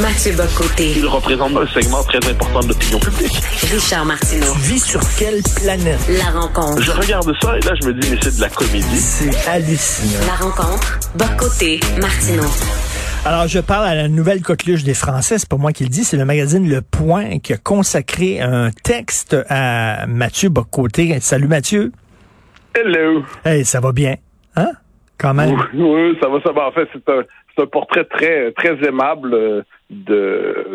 Mathieu Bocoté. Il représente un segment très important de l'opinion publique. Richard Martineau. Tu vis sur quelle planète? La rencontre. Je regarde ça et là, je me dis, mais c'est de la comédie. C'est hallucinant. La rencontre. Bocoté. Martineau. Alors, je parle à la nouvelle coqueluche des Français, c'est pas moi qui le dis, c'est le magazine Le Point qui a consacré un texte à Mathieu Bocoté. Salut Mathieu. Hello. Hey, ça va bien, hein? Quand même. Oui, oui, ça va, ça va. En fait, c'est un, un portrait très, très aimable euh,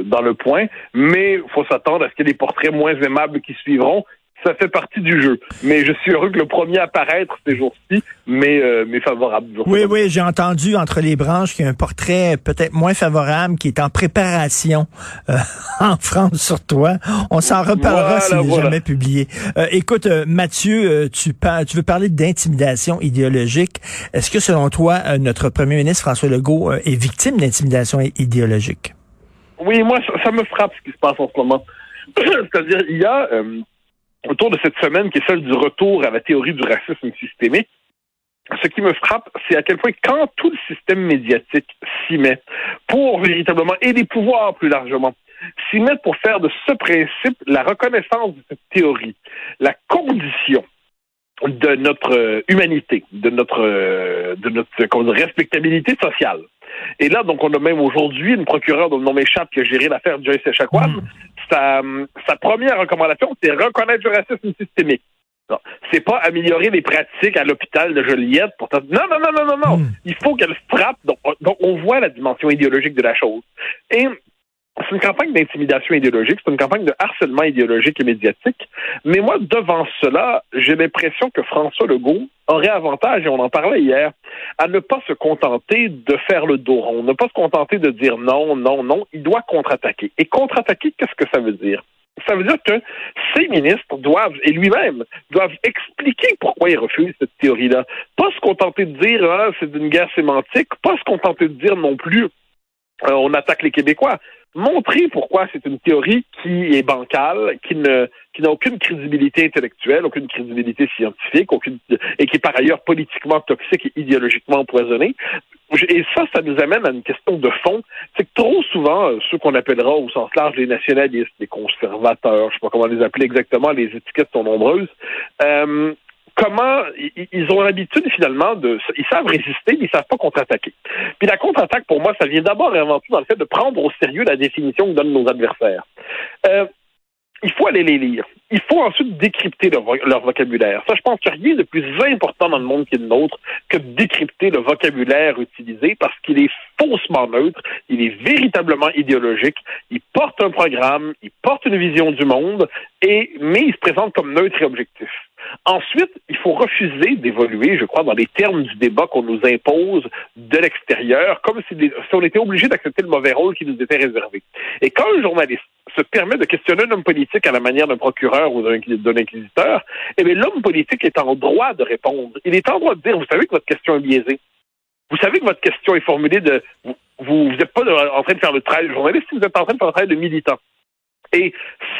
dans le point, mais il faut s'attendre à ce qu'il y ait des portraits moins aimables qui suivront ça fait partie du jeu. Mais je suis heureux que le premier apparaître ces jours-ci, mais, euh, mais favorable. Oui, oui, j'ai entendu entre les branches qu'il y a un portrait peut-être moins favorable qui est en préparation euh, en France sur toi. On s'en reparlera s'il n'est jamais publié. Euh, écoute, Mathieu, tu, tu veux parler d'intimidation idéologique. Est-ce que selon toi, notre premier ministre François Legault est victime d'intimidation idéologique? Oui, moi, ça, ça, me frappe ce qui se passe en ce moment. C'est-à-dire, il y a autour de cette semaine qui est celle du retour à la théorie du racisme systémique, ce qui me frappe, c'est à quel point quand tout le système médiatique s'y met pour véritablement, et les pouvoirs plus largement, s'y mettent pour faire de ce principe la reconnaissance de cette théorie, la condition de notre humanité, de notre de notre respectabilité sociale. Et là, donc, on a même aujourd'hui une procureure dont le nom m'échappe qui a géré l'affaire Joyce Echaquan. Sa, sa première recommandation, c'est reconnaître le racisme systémique. C'est pas améliorer les pratiques à l'hôpital de Joliette. Pour non, non, non, non, non, non. Mm. Il faut qu'elle frappe. Donc, donc, on voit la dimension idéologique de la chose. Et c'est une campagne d'intimidation idéologique, c'est une campagne de harcèlement idéologique et médiatique. Mais moi, devant cela, j'ai l'impression que François Legault aurait avantage, et on en parlait hier, à ne pas se contenter de faire le dos rond, ne pas se contenter de dire non, non, non. Il doit contre-attaquer. Et contre-attaquer, qu'est-ce que ça veut dire? Ça veut dire que ces ministres doivent, et lui-même, doivent expliquer pourquoi ils refusent cette théorie-là. Pas se contenter de dire, ah, c'est une guerre sémantique, pas se contenter de dire non plus, euh, on attaque les Québécois. Montrer pourquoi c'est une théorie qui est bancale, qui ne qui n'a aucune crédibilité intellectuelle, aucune crédibilité scientifique, aucune et qui est par ailleurs politiquement toxique et idéologiquement empoisonnée. Et ça, ça nous amène à une question de fond. C'est que trop souvent, euh, ceux qu'on appellera au sens large les nationalistes, les conservateurs, je sais pas comment les appeler exactement, les étiquettes sont nombreuses, euh, comment ils ont l'habitude finalement de ils savent résister mais ils savent pas contre-attaquer. Puis la contre-attaque pour moi ça vient d'abord et avant tout dans le fait de prendre au sérieux la définition que donnent nos adversaires. Euh, il faut aller les lire. Il faut ensuite décrypter leur, vocabulaire. Ça, je pense qu'il n'y a rien de plus important dans le monde qui est le nôtre que de décrypter le vocabulaire utilisé parce qu'il est faussement neutre, il est véritablement idéologique, il porte un programme, il porte une vision du monde, et mais il se présente comme neutre et objectif. Ensuite, il faut refuser d'évoluer, je crois, dans les termes du débat qu'on nous impose de l'extérieur, comme si, on était obligé d'accepter le mauvais rôle qui nous était réservé. Et quand un journaliste se permet de questionner un homme politique à la manière d'un procureur ou d'un inquisiteur, eh bien, l'homme politique est en droit de répondre. Il est en droit de dire, vous savez que votre question est biaisée. Vous savez que votre question est formulée de, vous n'êtes pas en train de faire le travail de journaliste, vous êtes en train de faire le travail de militant. Et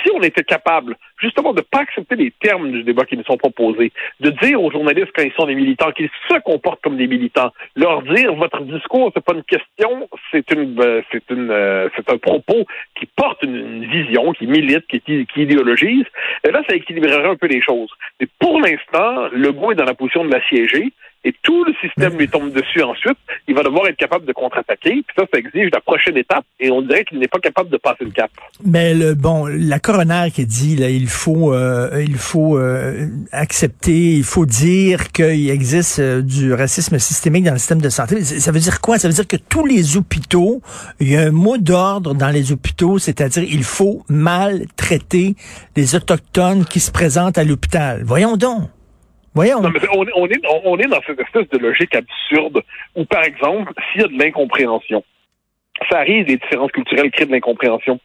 si on était capable, justement, de ne pas accepter les termes du débat qui nous sont proposés, de dire aux journalistes quand ils sont des militants qu'ils se comportent comme des militants, leur dire votre discours c'est pas une question, c'est une, euh, c'est une, euh, c'est un propos qui porte une, vision, qui milite, qui, qui idéologise. Et là, ça équilibrerait un peu les choses. Mais pour l'instant, le goût est dans la position de l'assiéger et tout le système lui tombe dessus ensuite, il va devoir être capable de contre-attaquer. Puis ça, ça exige la prochaine étape. Et on dirait qu'il n'est pas capable de passer le cap. Mais le bon, la coroner qui dit là, il faut, euh, il faut euh, accepter, il faut dire qu'il existe euh, du racisme systémique dans le système de santé. Ça veut dire quoi? Ça veut dire que tous les hôpitaux, il y a un mot d'ordre dans les hôpitaux, c'est-à-dire il faut maltraiter les autochtones qui se présentent à l'hôpital. Voyons donc. Voyons. Non, mais on, on, est, on est dans cette espèce de logique absurde où, par exemple, s'il y a de l'incompréhension, ça arrive, des différences culturelles créent de l'incompréhension.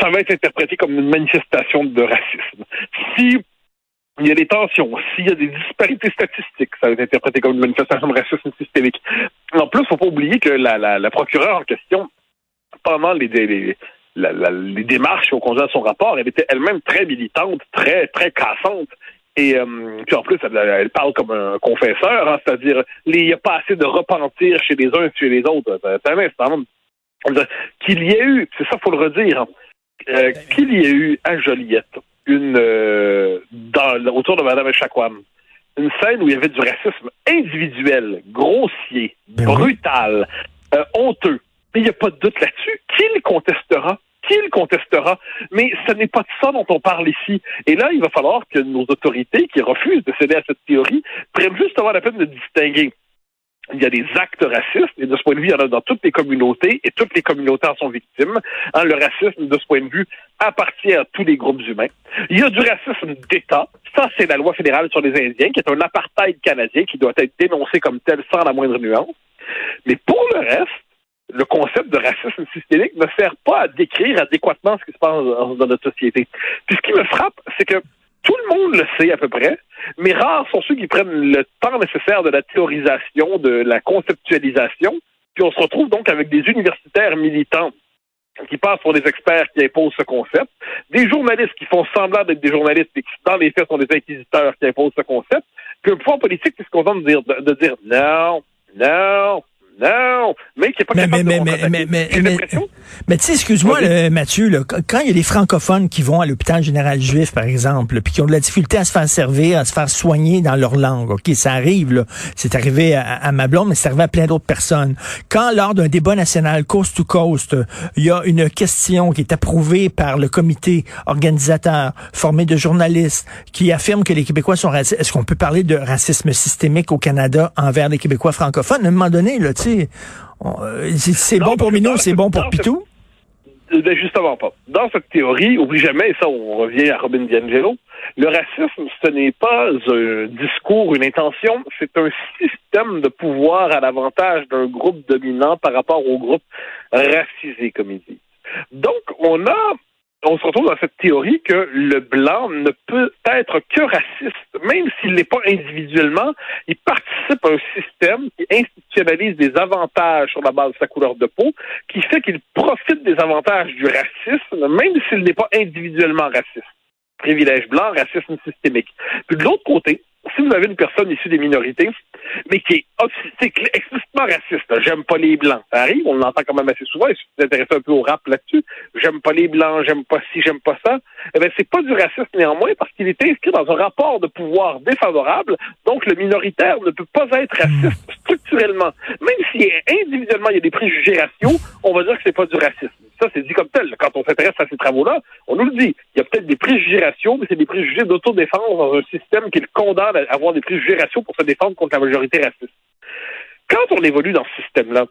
Ça va être interprété comme une manifestation de racisme. Si il y a des tensions, s'il y a des disparités statistiques, ça va être interprété comme une manifestation de racisme systémique. En plus, faut pas oublier que la, la, la procureure en question, pendant les, les, les démarches au conduit à son rapport, elle était elle-même très militante, très, très cassante. Et euh, puis en plus, elle, parle comme un confesseur, hein, c'est-à-dire il n'y a pas assez de repentir chez les uns et chez les autres. C'est un instant. Qu'il y ait eu, c'est ça, faut le redire, hein, euh, qu'il y ait eu à Joliette une euh, dans, autour de Mme Echaquam, une scène où il y avait du racisme individuel, grossier, Ben brutal, euh, honteux. Mais il n'y a pas de doute là-dessus. Qui le contestera? Qui le contestera? Mais ce n'est pas de ça dont on parle ici. Et là, il va falloir que nos autorités qui refusent de céder à cette théorie prennent juste avoir la peine de distinguer il y a des actes racistes, et de ce point de vue, il y en a dans toutes les communautés, et toutes les communautés en sont victimes. Hein, le racisme, de ce point de vue, appartient à tous les groupes humains. Il y a du racisme d'État. Ça, c'est la loi fédérale sur les Indiens, qui est un apartheid canadien qui doit être dénoncé comme tel sans la moindre nuance. Mais pour le reste, le concept de racisme systémique ne sert pas à décrire adéquatement ce qui se passe dans notre société. Puis ce qui me frappe, c'est que tout le monde le sait à peu près, mais rares sont ceux qui prennent le temps nécessaire de la théorisation, de la conceptualisation. Puis on se retrouve donc avec des universitaires militants qui passent pour des experts qui imposent ce concept, des journalistes qui font semblant d'être des journalistes et qui, dans les faits, sont des inquisiteurs qui imposent ce concept, puis un pouvoir politique qui se contente de dire, de, dire non, non, non, mais qui n'est pas mais, capable mais, de mais, mais, mais, mais, mais tu sais, excuse-moi, Mathieu, là, quand il y a des francophones qui vont à l'hôpital général juif, par exemple, puis qui ont de la difficulté à se faire servir, à se faire soigner dans leur langue, ok, ça arrive, là. C'est arrivé à, à ma blonde, mais c'est arrivé à plein d'autres personnes. Quand, lors d'un débat national coast to coast, il y a une question qui est approuvée par le comité organisateur, formé de journalistes, qui affirme que les Québécois sont racistes, est-ce qu'on peut parler de racisme systémique au Canada envers les Québécois francophones? À un moment donné, là, tu sais, c'est c'est Non, bon pour Minou, c'est ce- bon pour Pitou? Euh, Ben justement pas. Dans cette théorie, oublie jamais, et ça on revient à Robin DiAngelo, le racisme, ce n'est pas un discours, une intention, c'est un système de pouvoir à l'avantage d'un groupe dominant par rapport au groupe racisé, comme il dit. Donc, on a on se retrouve dans cette théorie que le blanc ne peut être que raciste, même s'il n'est pas individuellement, il participe à un système qui institutionnalise des avantages sur la base de sa couleur de peau, qui fait qu'il profite des avantages du racisme, même s'il n'est pas individuellement raciste. Privilège blanc, racisme systémique. Puis de l'autre côté, si vous avez une personne issue des minorités, mais qui est explicitement raciste, j'aime pas les blancs, ça arrive, on l'entend quand même assez souvent, et si vous vous intéressez un peu au rap là-dessus, j'aime pas les blancs, j'aime pas ci, j'aime pas ça, eh bien, c'est pas du racisme néanmoins, parce qu'il est inscrit dans un rapport de pouvoir défavorable, donc le minoritaire ne peut pas être raciste structurellement. Même si individuellement il y a des préjugés raciaux, on va dire que c'est pas du racisme. Ça, c'est dit comme tel. Quand on s'intéresse à ces travaux-là, on nous le dit. Il y a peut-être des préjugés mais c'est des préjugés d'autodéfense dans un système qui le condamne à avoir des préjugés pour se défendre contre la majorité raciste. Quand on évolue dans ce système-là,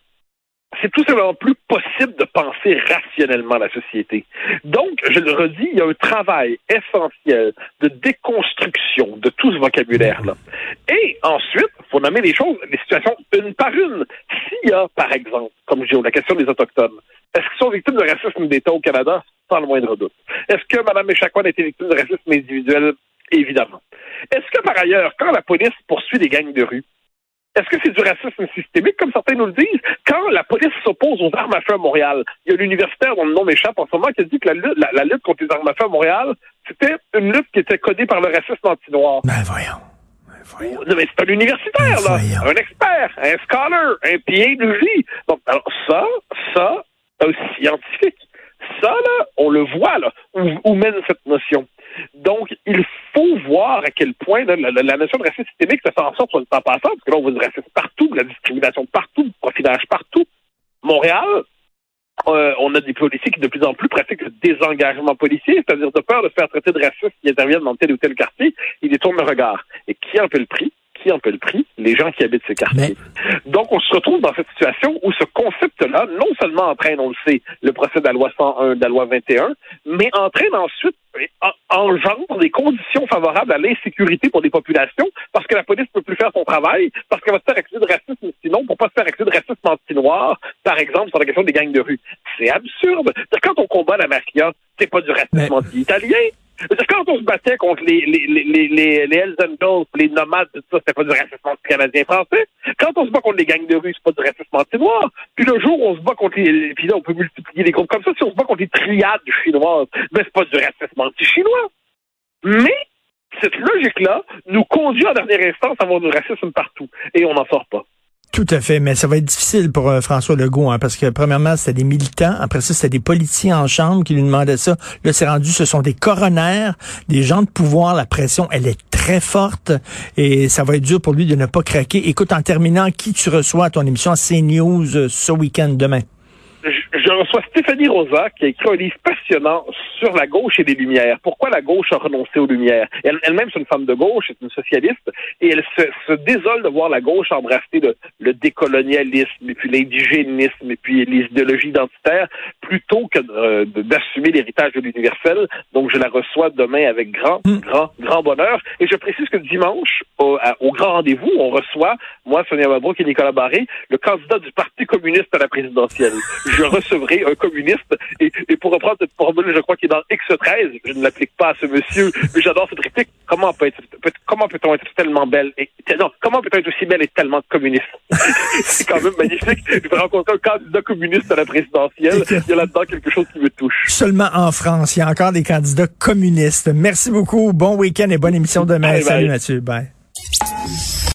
c'est tout simplement plus possible de penser rationnellement la société. Donc, je le redis, il y a un travail essentiel de déconstruction de tout ce vocabulaire-là. Et ensuite, faut nommer les choses, les situations une par une. S'il y a, par exemple, comme je dis, la question des Autochtones, est-ce qu'ils sont victimes de racisme d'État au Canada? Sans le moindre doute. Est-ce que Mme Echaquan a été victime de racisme individuel? Évidemment. Est-ce que, par ailleurs, quand la police poursuit des gangs de rue, est-ce que c'est du racisme systémique, comme certains nous le disent? Quand la police s'oppose aux armes à feu à Montréal, il y a l'universitaire dont le nom m'échappe en ce moment qui a dit que la lutte, la, la lutte contre les armes à feu à Montréal, c'était une lutte qui était codée par le racisme anti-noir. Ben voyons. Ben voyons. Non, mais c'est un universitaire, Ben là. Un expert, un scholar, un PhD. Donc, alors ça, ça, un scientifique. Ça, là, on le voit, là, où, où mène cette notion. Donc, il faut voir à quel point là, la, notion de racisme systémique se fait en sorte, sur le temps passant, parce que là, on voit du racisme partout, de la discrimination partout, du profilage partout. Montréal, euh, on a des policiers qui de plus en plus pratiquent le désengagement policier, c'est-à-dire de peur de se faire traiter de raciste qui interviennent dans tel ou tel quartier, ils détournent le regard. Et qui en paie le prix? Qui en paie le prix? Les gens qui habitent ces quartiers. Donc, on se retrouve dans cette situation où ce concept-là, non seulement entraîne, on le sait, le procès de la loi 101, de la loi 21, mais entraîne ensuite, en- engendre des conditions favorables à l'insécurité pour des populations, parce que la police ne peut plus faire son travail, parce qu'elle va se faire accuser de racisme sinon, pour pas se faire accuser de racisme anti-noir, par exemple, sur la question des gangs de rue. C'est absurde. Quand on combat la mafia, c'est pas du racisme Mais- anti-italien. Quand on se battait contre les, les, les, les, les, les nomades, tout ça, c'était pas du racisme anti-canadien-français. Quand on se bat contre les gangs de rue, c'est pas du racisme anti-noir. Puis le jour où on se bat contre les, les- puis là, on peut multiplier les groupes comme ça. Si on se bat contre les triades chinoises, ben c'est pas du racisme anti-chinois. Mais cette logique-là nous conduit en dernière instance à avoir du racisme partout. Et on n'en sort pas. Tout à fait, mais ça va être difficile pour euh, François Legault, hein, parce que premièrement, c'était des militants, après ça, c'était des policiers en chambre qui lui demandaient ça. Là, c'est rendu, ce sont des coronaires, des gens de pouvoir, la pression, elle est très forte, et ça va être dur pour lui de ne pas craquer. Écoute, en terminant, qui tu reçois à ton émission CNews euh, ce week-end, demain? Je reçois Stéphanie Rosa qui a écrit un livre passionnant sur la gauche et les Lumières. Pourquoi la gauche a renoncé aux Lumières? Elle-même, c'est une femme de gauche, c'est une socialiste, et elle se, désole de voir la gauche embrasser le, décolonialisme, et puis l'indigénisme, et puis les idéologies identitaires, plutôt que euh, d'assumer l'héritage de l'universel. Donc, je la reçois demain avec grand, hmm. grand, grand bonheur. Et je précise que dimanche, au, grand rendez-vous, on reçoit, moi, Sonia Mabrouk et Nicolas Barré, le candidat du Parti communiste à la présidentielle. Je recevrai un communiste. Et, pour reprendre cette formule, je crois qu'il est dans X13. Je ne l'applique pas à ce monsieur, mais j'adore cette réplique. Comment peut être, comment peut-on être tellement belle et non, comment peut-on être aussi belle et tellement communiste? C'est quand même magnifique. Je vais rencontrer un candidat communiste à la présidentielle. Il y a là-dedans quelque chose qui me touche. Seulement en France, il y a encore des candidats communistes. Merci beaucoup. Bon week-end et bonne émission demain. Salut Mathieu. Bye.